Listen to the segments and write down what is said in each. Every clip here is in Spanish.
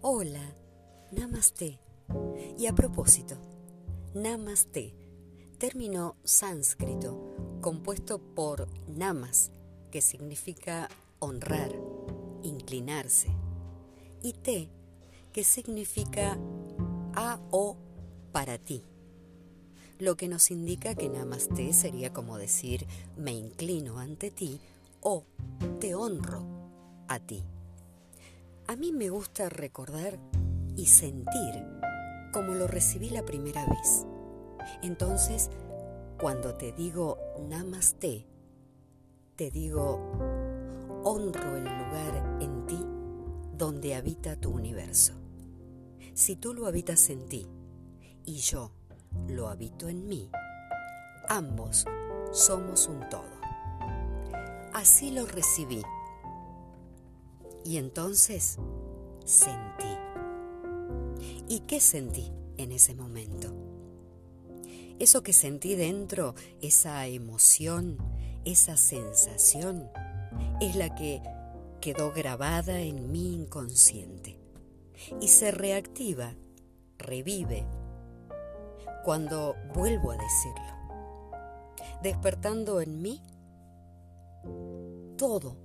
Hola, Namaste. Y a propósito, Namaste, término sánscrito compuesto por namas, que significa honrar, inclinarse, y te, que significa a o para ti, lo que nos indica que Namaste sería como decir me inclino ante ti o te honro a ti. A mí me gusta recordar y sentir como lo recibí la primera vez. Entonces, cuando te digo namaste, te digo honro el lugar en ti donde habita tu universo. Si tú lo habitas en ti y yo lo habito en mí, ambos somos un todo. Así lo recibí y entonces sentí. ¿Y qué sentí en ese momento? Eso que sentí dentro, esa emoción, esa sensación, es la que quedó grabada en mi inconsciente y se reactiva, revive, cuando vuelvo a decirlo, despertando en mí todo,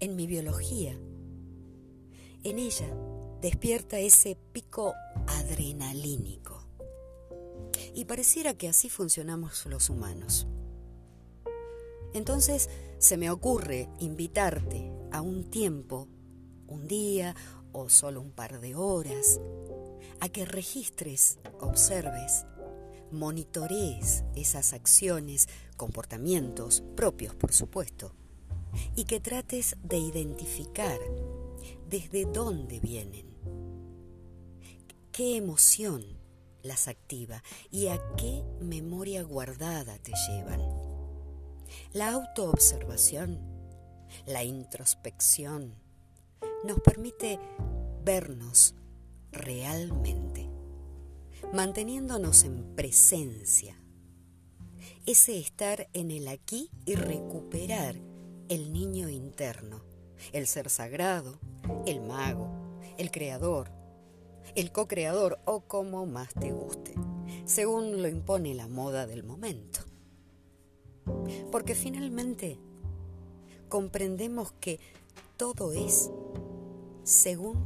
en mi biología, en ella despierta ese pico adrenalínico. Y pareciera que así funcionamos los humanos. Entonces se me ocurre invitarte a un tiempo, un día o solo un par de horas, a que registres, observes, monitorees esas acciones, comportamientos propios, por supuesto, y que trates de identificar desde dónde vienen, qué emoción las activa y a qué memoria guardada te llevan. La autoobservación, la introspección, nos permite vernos realmente, manteniéndonos en presencia. Ese estar en el aquí y recuperar el niño interno, el ser sagrado, el mago, el creador, el co-creador o como más te guste, según lo impone la moda del momento. Porque finalmente comprendemos que todo es según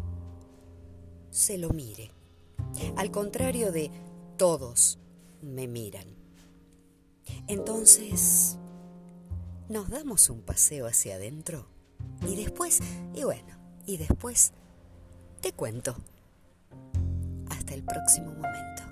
se lo mire, al contrario de todos me miran. Entonces, nos damos un paseo hacia adentro y después, y bueno, y después te cuento. Hasta el próximo momento.